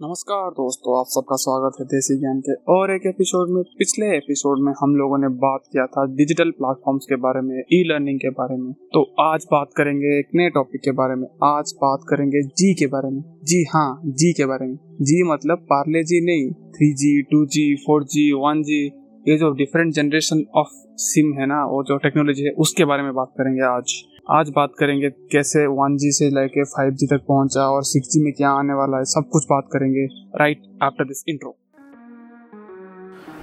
नमस्कार दोस्तों, आप सबका स्वागत है देसी ज्ञान के और एक एपिसोड में। पिछले एपिसोड में हम लोगों ने बात किया था डिजिटल प्लेटफॉर्म्स के बारे में ई लर्निंग के बारे में। तो आज बात करेंगे एक नए टॉपिक के बारे में। आज बात करेंगे जी के बारे में। जी हाँ जी के बारे में। जी मतलब पार्ले जी नहीं three G two G four G one G ये जो डिफरेंट जनरेशन ऑफ़ सिम है ना, वो जो टेक्नोलॉजी है, उसके बारे में बात करेंगे आज। आज बात करेंगे कैसे वन जी से लेके फाइव जी तक पहुँचा और सिक्स जी में क्या आने वाला है, सब कुछ बात करेंगे राइट आफ्टर दिस इंट्रो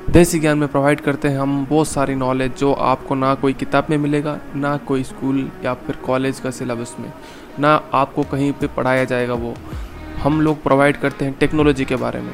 देसी ज्ञान में प्रोवाइड करते हैं हम बहुत सारी नॉलेज जो आपको ना कोई किताब में मिलेगा, ना कोई स्कूल या फिर कॉलेज का सिलेबस में, ना आपको कहीं पे पढ़ाया जाएगा वो। हम लोग प्रोवाइड करते हैं टेक्नोलॉजी के बारे में।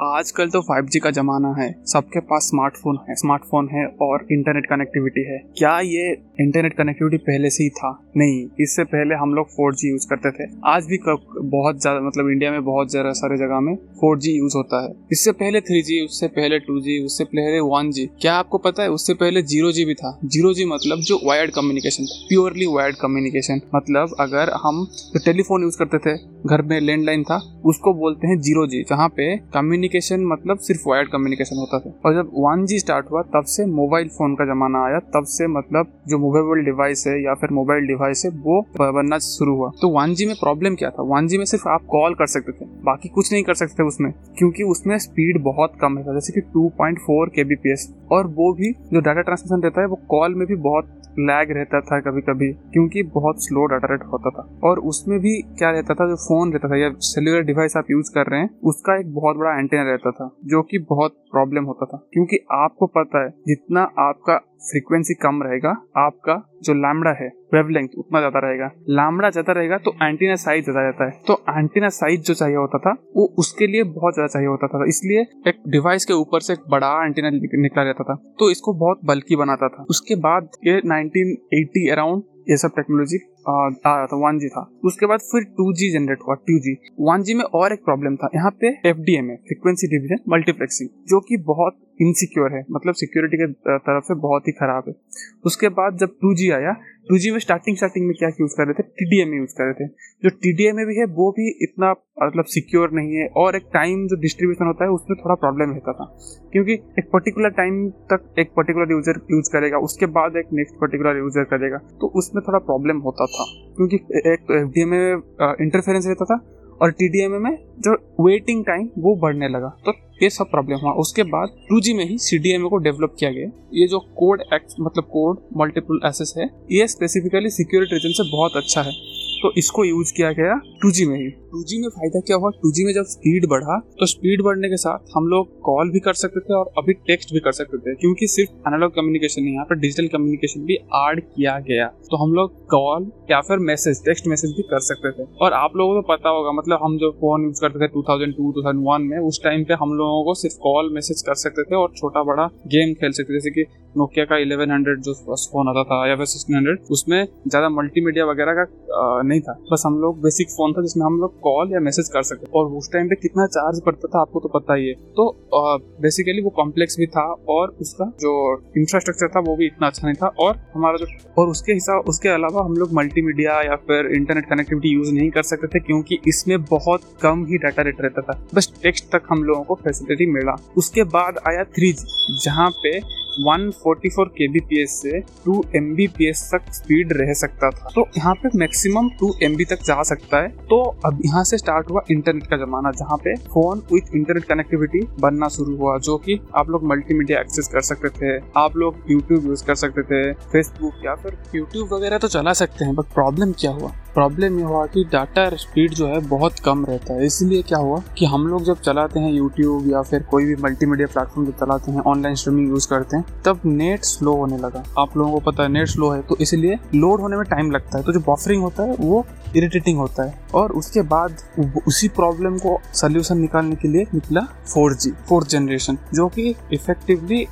आजकल तो 5G का जमाना है। सबके पास स्मार्टफ़ोन है स्मार्टफ़ोन है और इंटरनेट कनेक्टिविटी है। क्या ये इंटरनेट कनेक्टिविटी पहले से ही था? नहीं, इससे पहले हम लोग 4G यूज़ करते थे। आज भी बहुत ज़्यादा मतलब इंडिया में बहुत ज़्यादा, सारे जगह में 4G यूज़ होता है। इससे पहले 3G उससे पहले 2G उससे पहले 1G क्या आपको पता है, उससे पहले ज़ीरो जी भी था? ज़ीरो जी मतलब जो wired communication purely wired communication मतलब अगर हम टेलीफोन यूज़ करते थे। घर में लैंडलाइन था, उसको बोलते हैं ज़ीरो जी, जहाँ पे कम्युनिकेशन मतलब सिर्फ़ वायर्ड कम्युनिकेशन होता था। और जब वन जी स्टार्ट हुआ, तब से मोबाइल फ़ोन का जमाना आया, तब से मतलब जो मोबाइल डिवाइस है या फिर मोबाइल डिवाइस है, वो बनना शुरू हुआ। तो वन जी में प्रॉब्लम क्या था? वन जी में सिर्फ़ आप कॉल कर सकते थे, बाकी कुछ नहीं कर सकते थे उसमें, क्योंकि उसमें स्पीड बहुत कम है। जैसे कि 2.4 kbps, और वो भी जो डाटा ट्रांसमिशन रहता है, वो कॉल में भी बहुत लैग रहता था कभी कभी क्योंकि बहुत स्लो डाटा रेट होता था। और उसमें भी क्या रहता था, जो फ़ोन रहता था या सेल्युलर डिवाइस आप यूज़ कर रहे हैं, उसका एक बहुत बड़ा एंटेना रहता था, जो कि बहुत प्रॉब्लम होता था। क्योंकि आपको पता है, जितना आपका फ्रीक्वेंसी कम रहेगा, आपका जो लैमड़ा है वेवलेंथ उतना ज़्यादा रहेगा। लामड़ा ज़्यादा रहेगा तो एंटीना साइज़ ज़्यादा रहता है। तो एंटीना साइज़ जो चाहिए होता था, वो उसके लिए बहुत ज़्यादा चाहिए होता था। इसलिए एक डिवाइस के ऊपर से एक बड़ा एंटीना निकला रहता था। तो इसको बहुत बल्कि बनाता था। उसके बाद ये 1980 अराउंड ये सब टेक्नोलॉजी आ रहा था वन जी था। उसके बाद फिर टू जी जनरेट हुआ टू जी वन जी में और एक प्रॉब्लम था। यहाँ पे F D M A frequency division multiplexing जो कि बहुत इनसिक्योर है मतलब सिक्योरिटी के तरफ़ से बहुत ही खराब है। उसके बाद जब टू आया टू में स्टार्टिंग स्टार्टिंग में क्या यूज़ कर रहे थे? टीडीएम यूज़ कर रहे थे। जो टीडीएम भी है, वो भी इतना मतलब सिक्योर नहीं है और एक टाइम जो डिस्ट्रीब्यूशन होता है, उसमें थोड़ा प्रॉब्लम रहता था। क्योंकि एक पर्टिकुलर टाइम तक एक पर्टिकुलर यूज़र यूज़ करेगा, उसके बाद एक नेक्स्ट पर्टिकुलर यूज़र करेगा तो उसमें थोड़ा प्रॉब्लम होता था। क्योंकि एक तो एफ़ में इंटरफेरेंस रहता था और टीडीएमए में जो वेटिंग टाइम वो बढ़ने लगा। तो ये सब प्रॉब्लम हुआ। उसके बाद टू में ही सी को डेवलप किया गया। ये जो कोड एक्ट मतलब कोड मल्टीपल एसेस है, ये स्पेसिफिकली सिक्योरिटी रीजन से बहुत अच्छा है। तो इसको यूज़ किया गया टू में ही। टू में फ़ायदा क्या हुआ? टू में जब स्पीड बढ़ा तो स्पीड बढ़ने के साथ हम लोग कॉल भी कर सकते थे और अभी टेक्स्ट भी कर सकते थे, क्योंकि सिर्फ़ एनालॉग कम्युनिकेशन नहीं, यहाँ पर डिजिटल कम्युनिकेशन भी ऐड किया गया। तो हम लोग कॉल या फिर मैसेज टेक्स्ट मैसेज भी कर सकते थे। और आप लोगों को पता होगा मतलब हम जो फ़ोन यूज़ करते थे 2002 2001 में, उस टाइम पे हम लोगों को सिर्फ़ कॉल मैसेज कर सकते थे और छोटा बड़ा गेम खेल सकते थे। जैसे कि नोकिया का 1100 जो फ़र्स्ट फ़ोन आता था, या फिर 1600 उसमें ज़्यादा मल्टीमीडिया वगैरह का नहीं था। बस हम लोग बेसिक फ़ोन था जिसमें हम लोग कॉल या मैसेज कर सकते और उस टाइम पे कितना चार्ज पड़ता था आपको तो पता ही है। तो बेसिकली वो कॉम्प्लेक्स भी था और उसका जो इंफ्रास्ट्रक्चर था वो भी इतना अच्छा नहीं था। और हमारा जो, और उसके हिसाब उसके अलावा हम लोग मल्टीमीडिया या फिर इंटरनेट कनेक्टिविटी यूज़ नहीं कर सकते थे क्योंकि इसमें बहुत कम ही डाटा रेट रहता था। बस टेक्स्ट तक हम लोगों को फैसिलिटी मिला। उसके बाद आया थ्री जहाँ पे 144 kbps से 2 mbps तक स्पीड रह सकता था। तो यहाँ पे मैक्सिमम 2 mb तक जा सकता है। तो अब यहाँ से स्टार्ट हुआ इंटरनेट का जमाना, जहाँ पे फ़ोन विथ इंटरनेट कनेक्टिविटी बनना शुरू हुआ, जो कि आप लोग मल्टीमीडिया एक्सेस कर सकते थे, आप लोग यूट्यूब यूज़ कर सकते थे फेसबुक या फिर यूट्यूब वगैरह तो चला सकते हैं बट प्रॉब्लम क्या हुआ? प्रॉब्लम ये हुआ कि डाटा स्पीड जो है बहुत कम रहता है। इसलिए क्या हुआ कि हम लोग जब चलाते हैं यूट्यूब या फिर कोई भी मल्टीमीडिया प्लेटफॉर्म जब चलाते हैं ऑनलाइन स्ट्रीमिंग यूज़ करते हैं, तब नेट स्लो होने लगा। आप लोगों को पता है नेट स्लो है तो इसलिए लोड होने में टाइम लगता है। तो जो बफरिंग होता है, वो इरिटेटिंग होता है। और उसके बाद उसी प्रॉब्लम को सोल्यूशन निकालने के लिए निकला फोर जी फोर्थ जनरेशन जो कि effectively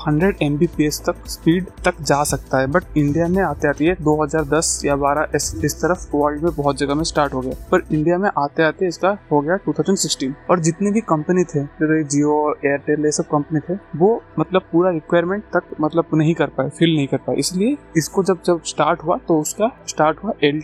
hundred M B P S तक स्पीड तक जा सकता है। बट इंडिया में आते आते दो हज़ार दस या 12 तरफ़ वर्ल्ड में बहुत जगह में स्टार्ट हो गया। पर इंडिया में आते आते इसका हो गया 2016 और जितने भी कंपनी थे जियो एयरटेल ये सब कंपनी थे, वो मतलब पूरा रिक्वायरमेंट तक मतलब नहीं कर पाए फिल नहीं कर पाए। इसलिए इसको जब जब स्टार्ट हुआ तो उसका स्टार्ट हुआ एल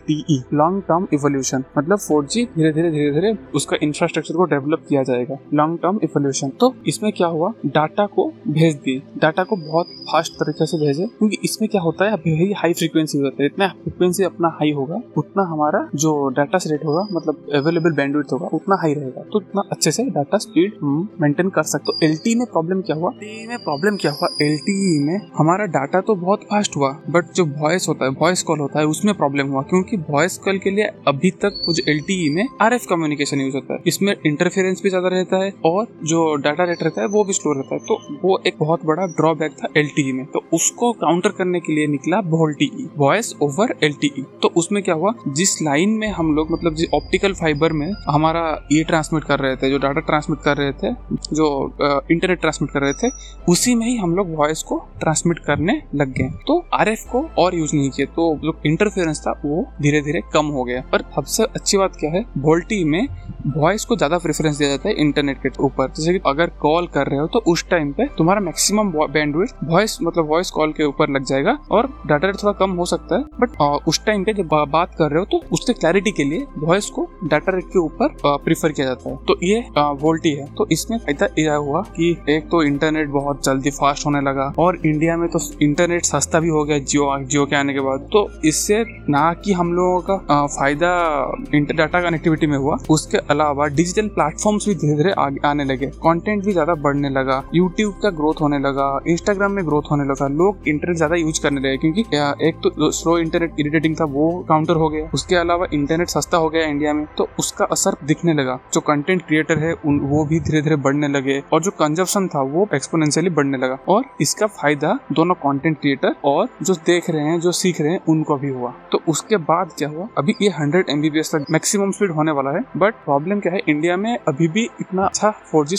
लॉन्ग टर्म इवोल्यूशन मतलब फोर धीरे धीरे धीरे धीरे उसका इंफ्रास्ट्रक्चर को डेवलप किया जाएगा। लॉन्ग टर्म इवोल्यूशन तो इसमें क्या हुआ? डाटा को भेज दिए। डाटा को बहुत फास्ट तरीके से भेजे, क्योंकि इसमें क्या होता है हाई फ्रीक्वेंसी होता है। इतना फ्रीक्वेंसी अपना हाई होगा उतना हमारा जो डाटा रेट होगा मतलब अवेलेबल बैंडविड्थ होगा, उतना हाई रहेगा। तो उतना अच्छे से डाटा स्पीड मेंटेन कर सकते तो एल में प्रॉब्लम क्या हुआ? में प्रॉब्लम क्या हुआ? एलटीई में हमारा डाटा तो बहुत फास्ट हुआ बट जो वॉइस होता है वॉइस कॉल होता है, उसमें प्रॉब्लम हुआ, क्योंकि वॉइस कॉल के लिए अभी तक कुछ एल में आर एफ़ कम्युनिकेशन यूज़ होता है। इसमें इंटरफेरेंस भी ज़्यादा रहता है और जो डाटा रेट रहता है, वो भी स्लो रहता है। तो वो एक बहुत बड़ा ड्रॉबैक था एल में। तो उसको काउंटर करने के लिए निकला वोल्टी वॉइस ओवर LTE तो उसमें क्या हुआ, जिस लाइन में हम लोग मतलब जिस ऑप्टिकल फाइबर में हमारा ये ट्रांसमिट कर रहे थे, जो डाटा ट्रांसमिट कर रहे थे, जो इंटरनेट ट्रांसमिट कर रहे थे, उसी में ही हम लोग वॉइस को ट्रांसमिट करने लग गए। तो आरएफ को और यूज़ नहीं किया तो जो इंटरफेरेंस था, वो धीरे धीरे कम हो गया। पर सबसे अच्छी बात क्या है वोल्टी में वॉइस को ज़्यादा प्रेफरेंस दिया जाता है इंटरनेट के ऊपर। जैसे कि अगर कॉल कर रहे हो तो उस टाइम पे तुम्हारा मैक्सिमम बैंडविड्थ वॉइस मतलब वॉइस कॉल के ऊपर लग जाएगा और डाटा रेट थोड़ा कम हो सकता है। बट उस टाइम पे जब बात कर रहे हो तो उसके क्लैरिटी के लिए वॉइस को डाटा रेट के ऊपर प्रीफर किया जाता है। तो ये वोल्टी है। तो इसमें फ़ायदा यह हुआ कि एक तो इंटरनेट बहुत जल्दी फास्ट होने लगा और इंडिया में तो इंटरनेट सस्ता भी हो गया जियो जियो के आने के बाद। तो इससे ना कि हम लोगों का फ़ायदा डाटा कनेक्टिविटी में हुआ, उसके अलावा डिजिटल प्लेटफॉर्म्स भी धीरे धीरे आने लगे। कंटेंट भी ज़्यादा बढ़ने लगा यूट्यूब का ग्रोथ होने लगा इंस्टाग्राम में ग्रोथ होने लगा। लोग इंटरनेट ज़्यादा यूज़ करने लगे, क्योंकि एक तो स्लो इंटरनेट इरिटेटिंग था, वो काउंटर हो गया। उसके अलावा इंटरनेट सस्ता हो गया इंडिया में तो उसका असर दिखने लगा। जो कंटेंट क्रिएटर है वो भी धीरे धीरे बढ़ने लगे और जो कंजप्शन था, वो एक्सपोनेंशियली बढ़ने लगा। और इसका फ़ायदा दोनों कंटेंट क्रिएटर और जो देख रहे हैं, जो सीख रहे हैं, उनको भी हुआ। तो उसके बाद क्या हुआ? अभी ये हंड्रेड एमबीबीएस तक मैक्सिमम स्पीड होने वाला है बट प्रॉब्लम क्या है? इंडिया में अभी भी इतना अच्छा फोर जी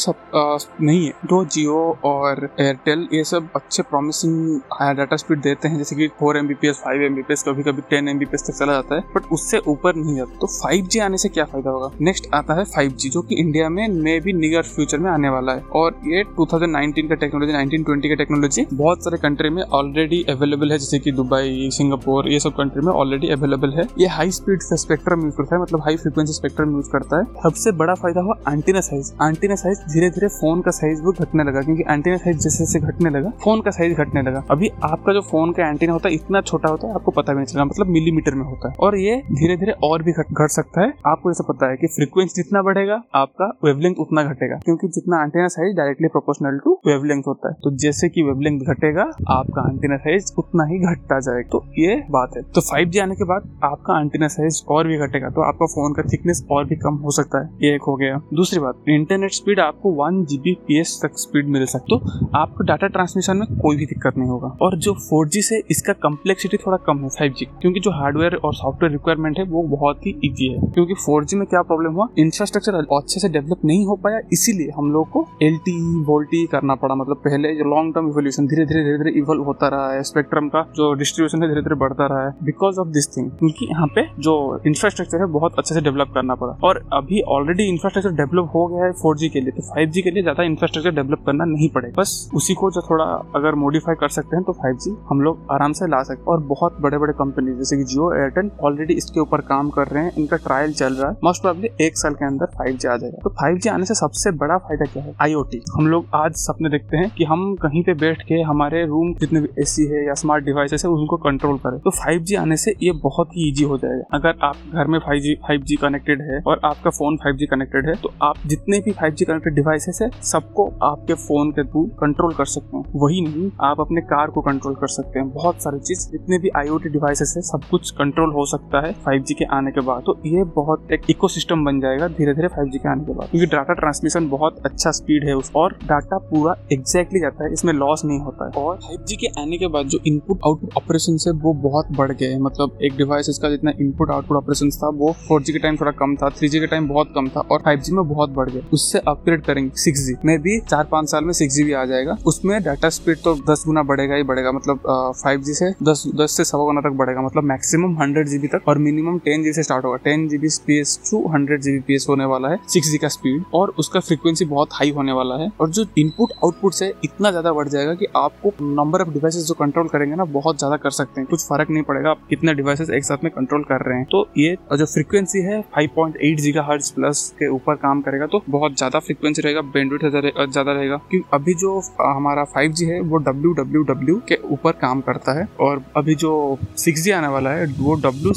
नहीं है। तो जियो और एयरटेल ये सब अच्छे प्रॉमिसिंग डाटा स्पीड देते हैं। जैसे कि four M B P S five M B P S कभी कभी ten M B P S तक चला जाता है बट उससे ऊपर नहीं जाता तो फाइव जी आने से क्या फ़ायदा होगा? नेक्स्ट आता है फाइव जी जो कि इंडिया में मे भी नियर फ्यूचर में आने वाला है। और ये 2019 का टेक्नोलॉजी 1920 का टेक्नोलॉजी बहुत सारे कंट्री में ऑलरेडी अवेलेबल है। जैसे कि दुबई सिंगापुर ये सब कंट्री में ऑलरेडी अवेलेबल है। ये हाई स्पीड स्पेक्ट्रम यूज़ करता है मतलब हाई फ्रिक्वेंसी स्पेक्ट्रम यूज़ करता है। सबसे बड़ा फ़ायदा हुआ एंटीना साइज़। एंटीना साइज़ धीरे धीरे फ़ोन का साइज़ भी घटने लगा, क्योंकि एंटीना साइज़ जैसे जैसे घटने लगा, फ़ोन का साइज़ घटने लगा। अभी आपका जो फ़ोन का एंटीना होता है, इतना छोटा होता है, आपको पता भी नहीं चला मतलब मिलीमीटर में होता है। और ये धीरे धीरे और भी घट सकता है। आपको जैसे पता है कि फ्रिक्वेंसी जितना बढ़ेगा, आपका वेवलेंथ उतना घटेगा, क्योंकि जितना antenna size directly proportional to wavelength होता है। तो जैसे कि वेवलेंथ घटेगा, आपका एंटीना साइज़ उतना ही घटता जाएगा। तो ये बात है। तो फाइव आने के बाद आपका एंटीना साइज़ और भी घटेगा तो आपका फ़ोन का थिकनेस और भी कम हो सकता है, ये एक हो गया। दूसरी बात इंटरनेट स्पीड आपको वन जीबी तक स्पीड मिल सकती तो आपको डाटा ट्रांसमिशन में कोई भी दिक्कत नहीं होगा। और जो फोर से इसका कम्प्लेक्सिटी थोड़ा कम है फाइव क्योंकि जो हार्डवेयर और सॉफ्टवेयर रिक्वायरमेंट है, वो बहुत ही ईजी है। क्योंकि फोर में क्या प्रॉब्लम हुआ इंफ्रास्ट्रक्चर अच्छे से डेवलप नहीं हो पाया, इसीलिए हम लोग को एल टी वोल्टी करना पड़ा। मतलब पहले जो लॉन्ग टर्म इवोल्यूशन धीरे धीरे धीरे धीरे इवोल्व होता रहा है स्पेक्ट्रम का जो डिस्ट्रीब्यूशन है धीरे धीरे बढ़ता रहा है। बिकॉज़ ऑफ़ दिस थिंग क्योंकि यहाँ पे जो इंफ्रास्ट्रक्चर है, बहुत अच्छे से डेवलप करना पड़ा। और अभी ऑलरेडी इंफ्रास्ट्रक्चर डेवलप हो गया है फोर के लिए तो फाइव के लिए ज़्यादा इंफ्रास्ट्रक्चर डेवलप करना नहीं पड़ेगा। बस उसी को जो थोड़ा अगर मॉडिफाई कर सकते हैं तो फाइव हम लोग आराम से ला सकते और बहुत बड़े बड़े कंपनी जैसे कि जियो एयरटेल ऑलरेडी इसके ऊपर काम कर रहे हैं। इनका ट्रायल चल रहा है। मोस्ट प्रॉब्ली एक साल के अंदर फाइव आ जाएगा। तो फाइव आने से सबसे बड़ा फ़ायदा क्या है? आईओटी हम लोग आज सपने देखते हैं कि हम कहीं पे बैठ के हमारे रूम जितने भी एसी है या स्मार्ट डिवाइसेस है, उनको कंट्रोल करें। तो फाइव आने से ये बहुत ही ईजी हो जाएगा। अगर आप घर में five G five G connected है और आपका फ़ोन 5G कनेक्टेड है तो आप जितने भी 5G कनेक्टेड डिवाइसेस है, सबको आपके फ़ोन के थ्रू कंट्रोल कर सकते हैं। वही नहीं, आप अपने कार को कंट्रोल कर सकते हैं। बहुत सारी चीज़, जितने भी आईओटी डिवाइसेस है, सब कुछ कंट्रोल हो सकता है 5G के आने के बाद। तो ये बहुत एक इकोसिस्टम बन जाएगा धीरे धीरे 5G के आने के बाद। क्योंकि डाटा ट्रांसमिशन बहुत अच्छा स्पीड है उस, और डाटा पूरा एग्जैक्टली जाता है, इसमें लॉस नहीं होता है। और 5G के आने के बाद जो इनपुट आउटपुट ऑपरेशन है, वो बहुत बढ़ गए मतलब एक डिवाइस का जितना इनपुट आउटपुट ऑपरेशन था, वो फोर के टाइम थोड़ा कम था थ्री के टाइम बहुत कम था और फाइव में बहुत बढ़ गए उससे अपग्रेड करेंगे सिक्स जी में भी चार पाँच साल में सिक्स भी आ जाएगा। उसमें डाटा स्पीड तो दस गुना बढ़ेगा ही बढ़ेगा। मतलब फाइव जी से दस दस से सवा गुना तक बढ़ेगा। मतलब मैक्सिमम हंड्रेड जीबी तक और मिनिमम टेन जी से स्टार्ट होगा। Ten GB space two hundred GB P होने वाला है सिक्स जी का स्पीड और उसका फ्रीक्वेंसी बहुत हाई होने वाला है। और जो इनपुट आउटपुट से इतना ज़्यादा बढ़ जाएगा कि आपको नंबर ऑफ़ डिवाइसेस जो कंट्रोल करेंगे ना, बहुत ज़्यादा कर सकते हैं। कुछ फ़र्क नहीं पड़ेगा। आप कितने डिवाइसेस एक साथ में कंट्रोल कर रहे हैं। तो ये, जो फ्रीक्वेंसी है 5.8 गीगाहर्ट्ज प्लस के ऊपर काम करेगा तो बहुत ज़्यादा फ्रीक्वेंसी रहेगा बैंडविड्थ ज़्यादा रहेगा। क्योंकि अभी जो हमारा 5G है, वो डब्ल्यू के ऊपर काम करता है और अभी जो 6G आने वाला है, वो डब्ल्यू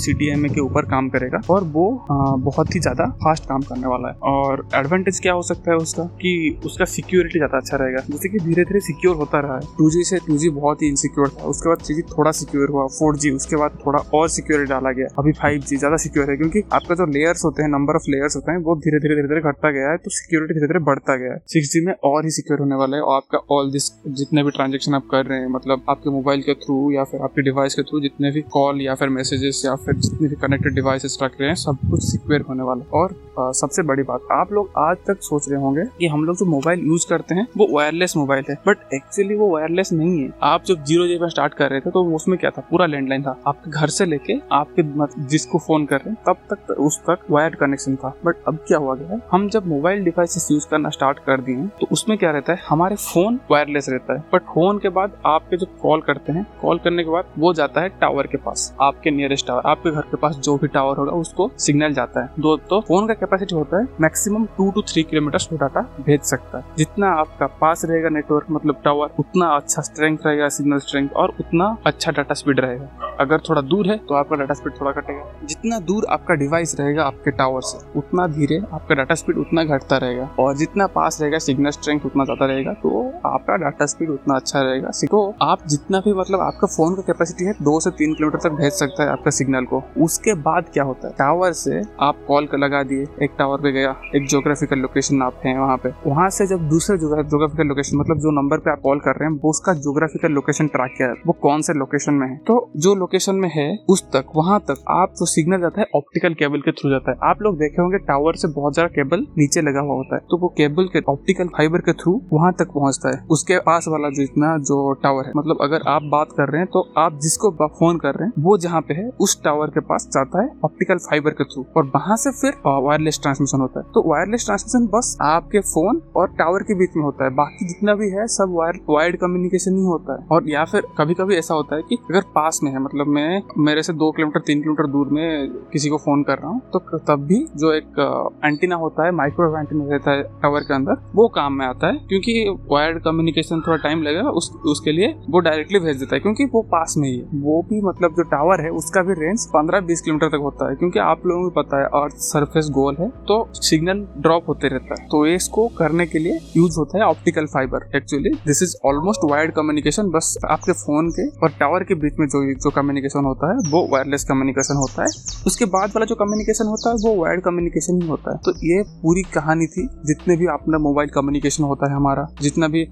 के ऊपर काम करेगा और वो बहुत ही ज़्यादा फास्ट काम करने वाला है। और एडवांटेज क्या हो सकता है उसका? कि उसका सिक्योरिटी ज़्यादा अच्छा रहेगा। जैसे कि धीरे धीरे सिक्योर होता रहा है। टू से टू बहुत ही इनसिक्योर था। उसके बाद थ्री थोड़ा सिक्योर हुआ। फोर उसके बाद थोड़ा और सिक्योरिटी डाला गया। अभी फाइव ज़्यादा सिक्योर है, क्योंकि आपका जो लेयर्स होते हैं नंबर ऑफ़ लेयर्स होते हैं, वो धीरे धीरे धीरे धीरे घटता गया है तो सिक्योरिटी धीरे धीरे बढ़ता गया है। सिक्स में और ही सिक्योर होने वाला है और आपका ऑल दिस जितने भी ट्रांजेक्शन आप कर रहे हैं मतलब आपके मोबाइल के थ्रू या फिर आपके डिवाइस के थ्रू जितने भी कॉल या फिर मैसेजेस या फिर जितने भी कनेक्टेड डिवाइसेस रख रहे हैं, सब कुछ सिक्योर होने वाला है। और सबसे बड़ी बात, आप लोग आज तक सोच रहे होंगे कि हम लोग जो मोबाइल यूज़ करते हैं, वो वायरलेस मोबाइल है। बट एक्चुअली वो वायरलेस नहीं है। आप जब ज़ीरो जी में स्टार्ट कर रहे थे तो उसमें क्या था? पूरा लैंडलाइन था। आपके घर से लेके आपके जिसको फ़ोन कर रहे हैं, तब तक उस तक वायर्ड कनेक्शन था। बट अब क्या हुआ गया? है हम जब मोबाइल डिवाइसेस यूज़ करना स्टार्ट कर दिए तो उसमें क्या रहता है? हमारे फ़ोन वायरलेस रहता है। बट फ़ोन के बाद आपके जो कॉल करते हैं कॉल करने के बाद वो जाता है टावर के पास। आपके नियरेस्ट टावर आपके घर के पास जो भी टावर होगा, उसको सिग्नल जाता है। दो तो फ़ोन का कैपेसिटी होता है maximum two two three kilometre वो डाटा भेज सकता है। जितना आपका पास रहेगा नेटवर्क मतलब टावर उतना अच्छा स्ट्रेंथ रहेगा सिग्नल स्ट्रेंथ और उतना अच्छा डाटा स्पीड रहेगा। अगर थोड़ा दूर है तो आपका डाटा स्पीड थोड़ा घटेगा जितना दूर आपका डिवाइस रहेगा आपके टावर से उतना धीरे आपका डाटा स्पीड उतना घटता रहेगा और जितना पास रहेगा सिग्नल स्ट्रेंथ उतना ज़्यादा रहेगा तो आपका डाटा स्पीड उतना अच्छा रहेगा। तो आप जितना भी मतलब आपका फ़ोन का कैपेसिटी है, दो से तीन किलोमीटर तक भेज सकता है आपका सिग्नल को। उसके बाद क्या होता है? टावर से आप कॉल कर लगा दिए। एक टावर पे गया, एक जोग्राफिकल लोकेशन आप हैं वहाँ पे। वहाँ से जब दूसरे जोग्राफिकल लोकेशन मतलब जो नंबर पे आप कॉल कर रहे हैं, वो उसका जोग्राफिकल लोकेशन ट्रैक किया है। वो कौन से लोकेशन में है? तो जो लोकेशन में है, उस तक, वहाँ तक आप जो सिग्नल जाता है ऑप्टिकल केबल के थ्रू जाता है। आप लोग देखे होंगे टावर से बहुत ज़्यादा केबल नीचे लगा हुआ होता है। तो वो केबल के ऑप्टिकल फाइबर के थ्रू वहाँ तक पहुँचता है। उसके पास वाला जो इतना जो टावर है मतलब अगर आप बात कर रहे हैं तो आप जिसको फ़ोन कर रहे हैं, वो जहाँ पे है, उस टावर के पास जाता है ऑप्टिकल फाइबर के थ्रू और वहाँ से फिर वायरलेस ट्रांसमिशन होता है। तो वायरलेस ट्रांसमिशन बस आपके फ़ोन और टावर के बीच में होता है। बाकी जितना भी है, सब वायर वायर्ड कम्युनिकेशन ही होता है। और या फिर कभी कभी ऐसा होता है कि अगर पास में है मतलब मैं, मेरे से दो किलोमीटर, तीन किलोमीटर दूर में किसी को फ़ोन कर रहा हूँ तो तब भी जो एक एंटीना होता है माइक्रोवेव एंटीना रहता है टावर के अंदर वो काम में आता है क्योंकि वायर्ड कम्युनिकेशन थोड़ा टाइम लगेगा उस, उसके लिए वो डायरेक्टली भेज देता है क्योंकि वो पास में ही है। वो भी मतलब जो टावर है उसका भी रेंज पंद्रह बीस किलोमीटर तक होता है क्योंकि आप लोगों को पता है अर्थ सरफेस गोल है तो सिग्नल ड्रॉप होते रहता है। तो इसको करने के लिए यूज़ होता है optical fibre actually this is almost wired communication बस आपके फ़ोन के और टावर के बीच में जो जो कम्युनिकेशन होता है वो वायरलेस कम्युनिकेशन होता है। उसके बाद वाला जो कम्युनिकेशन होता है वो वायर्ड कम्युनिकेशन ही होता है। तो ये पूरी कहानी थी, जितने भी अपना मोबाइल कम्युनिकेशन होता है हमारा, जितना भी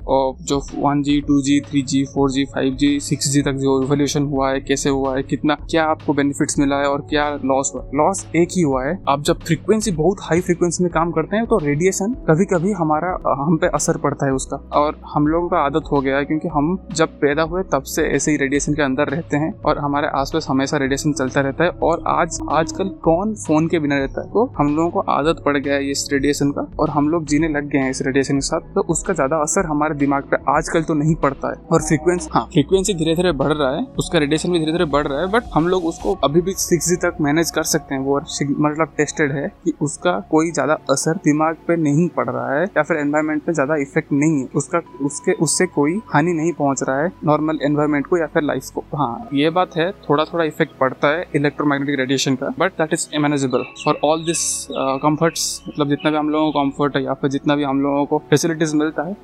जो one G two G three G four G five G six G तक जो इवोल्यूशन हुआ है, कैसे हुआ है, कितना, क्या आपको बेनिफिट्स मिला है और क्या लॉस हुआ लॉस एक ही हुआ है, आप जब फ्रीक्वेंसी बहुत हाई फ्रीक्वेंसी में काम करते हैं तो रेडिएशन कभी कभी हमारा हम पे असर पड़ता है उसका। और हम लोगों का आदत हो गया है, क्योंकि हम जब पैदा हुए, तब से ऐसे ही रेडिएशन के अंदर रहते हैं और हमारे आसपास हमेशा रेडिएशन चलता रहता है और आज, आजकल कौन फ़ोन के बिना रहता है? तो हम लोगों को आदत पड़ गया है इस रेडिएशन का और हम लोग जीने लग गए हैं इस रेडिएशन के साथ। तो उसका ज़्यादा असर हमारे दिमाग पे आजकल तो नहीं पड़ता है। और फ्रीक्वेंसी हाँ फ्रीक्वेंसी धीरे धीरे बढ़ रहा है। उसका रेडिएशन भी धीरे धीरे बढ़ रहा है बट हम लोग उसको अभी भी सिक्स तक मैनेज कर सकते हैं। वो मतलब टेस्टेड है कि उसका कोई ज़्यादा असर दिमाग पे नहीं पड़ रहा है या फिर एनवायरमेंट पे ज़्यादा इफ़ेक्ट नहीं है। उसका, उसके, उससे कोई हानि नहीं पहुँच रहा है नॉर्मल एनवायरमेंट को या फिर लाइफ को। हाँ ये बात है थोड़ा थोड़ा इफ़ेक्ट पड़ता है इलेक्ट्रोमैग्नेटिक रेडिएशन का but that is manageable for all this comforts मतलब जितना भी हम लोगों को कंफर्ट है या फिर जितना भी हम लोगों को फैसिलिटीज़ मिलता है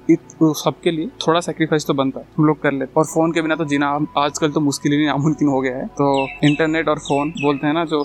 सबके लिए थोड़ा सेक्रीफाइस तो बनता है। हम लोग कर लेते और फ़ोन के बिना तो जीना आजकल तो मुश्किल ही नामुमकिन हो गया है। तो इंटरनेट और फ़ोन बोलते हैं ना, जो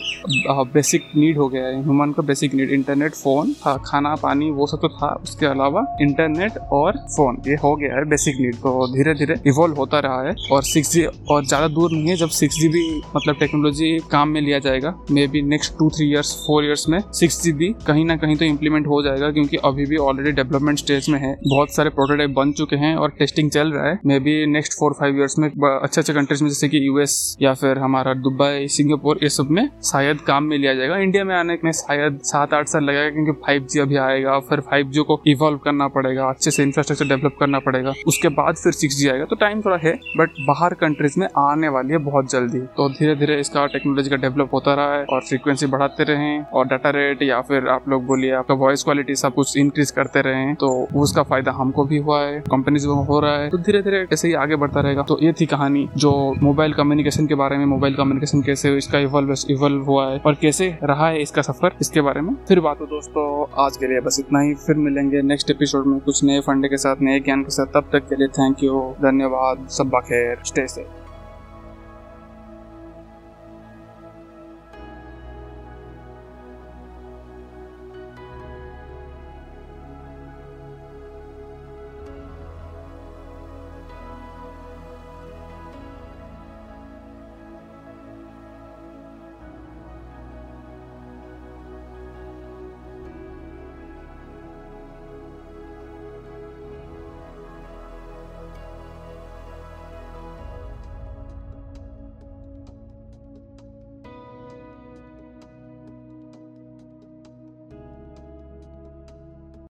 बेसिक नीड हो गया है ह्यूमन का बेसिक नीड इंटरनेट फ़ोन था खाना, पानी, वो सब तो था। उसके अलावा इंटरनेट और फ़ोन ये हो गया है बेसिक नीड तो धीरे धीरे इवोल्व होता रहा है। और सिक्स और ज़्यादा दूर नहीं है। जब सिक्स भी मतलब टेक्नोलॉजी काम में लिया जाएगा maybe next two three years four years में सिक्स भी कहीं ना कहीं तो इम्प्लीमेंट हो जाएगा, क्योंकि अभी भी ऑलरेडी डेवलपमेंट स्टेज में है। बहुत सारे प्रोटोटाइप बन चुके हैं और टेस्टिंग चल रहा है। Maybe next four five years में अच्छे अच्छे कंट्रीज़ में, जैसे कि यूएस या फिर हमारा दुबई सिंगापुर ये सब में शायद काम में लिया जाएगा। इंडिया में आने में शायद सात, आठ साल लगेगा, क्योंकि फाइव जी अभी आएगा। फिर फाइव जी को इवॉल्व करना पड़ेगा, अच्छे से इंफ्रास्ट्रक्चर डेवलप करना पड़ेगा। उसके बाद फिर सिक्स जी आएगा। तो टाइम थोड़ा है बट बाहर कंट्रीज़ में आने वाली है बहुत जल्दी। तो धीरे धीरे इसका टेक्नोलॉजी का डेवलप होता रहा है और फ्रीक्वेंसी बढ़ाते रहे और डाटा रेट या फिर आप लोग बोलिए आपका वॉइस क्वालिटी सब कुछ इंक्रीज करते रहे तो उसका फ़ायदा हमको भी हुआ है कंपनीज़ में हो रहा है। तो धीरे धीरे ऐसे ही आगे बढ़ता रहेगा। तो ये थी कहानी जो मोबाइल कम्युनिकेशन के बारे में मोबाइल कम्युनिकेशन कैसे इसका इवॉल्व इवॉल्व हुआ है और कैसे रहा है इसका सफ़र, इसके बारे में। फिर बात हो दोस्तों, आज के लिए बस इतना ही। फिर मिलेंगे नेक्स्ट एपिसोड में कुछ नए फंडे के साथ, नए ज्ञान के साथ। तब तक के लिए थैंक यू धन्यवाद, सब खैर स्टे से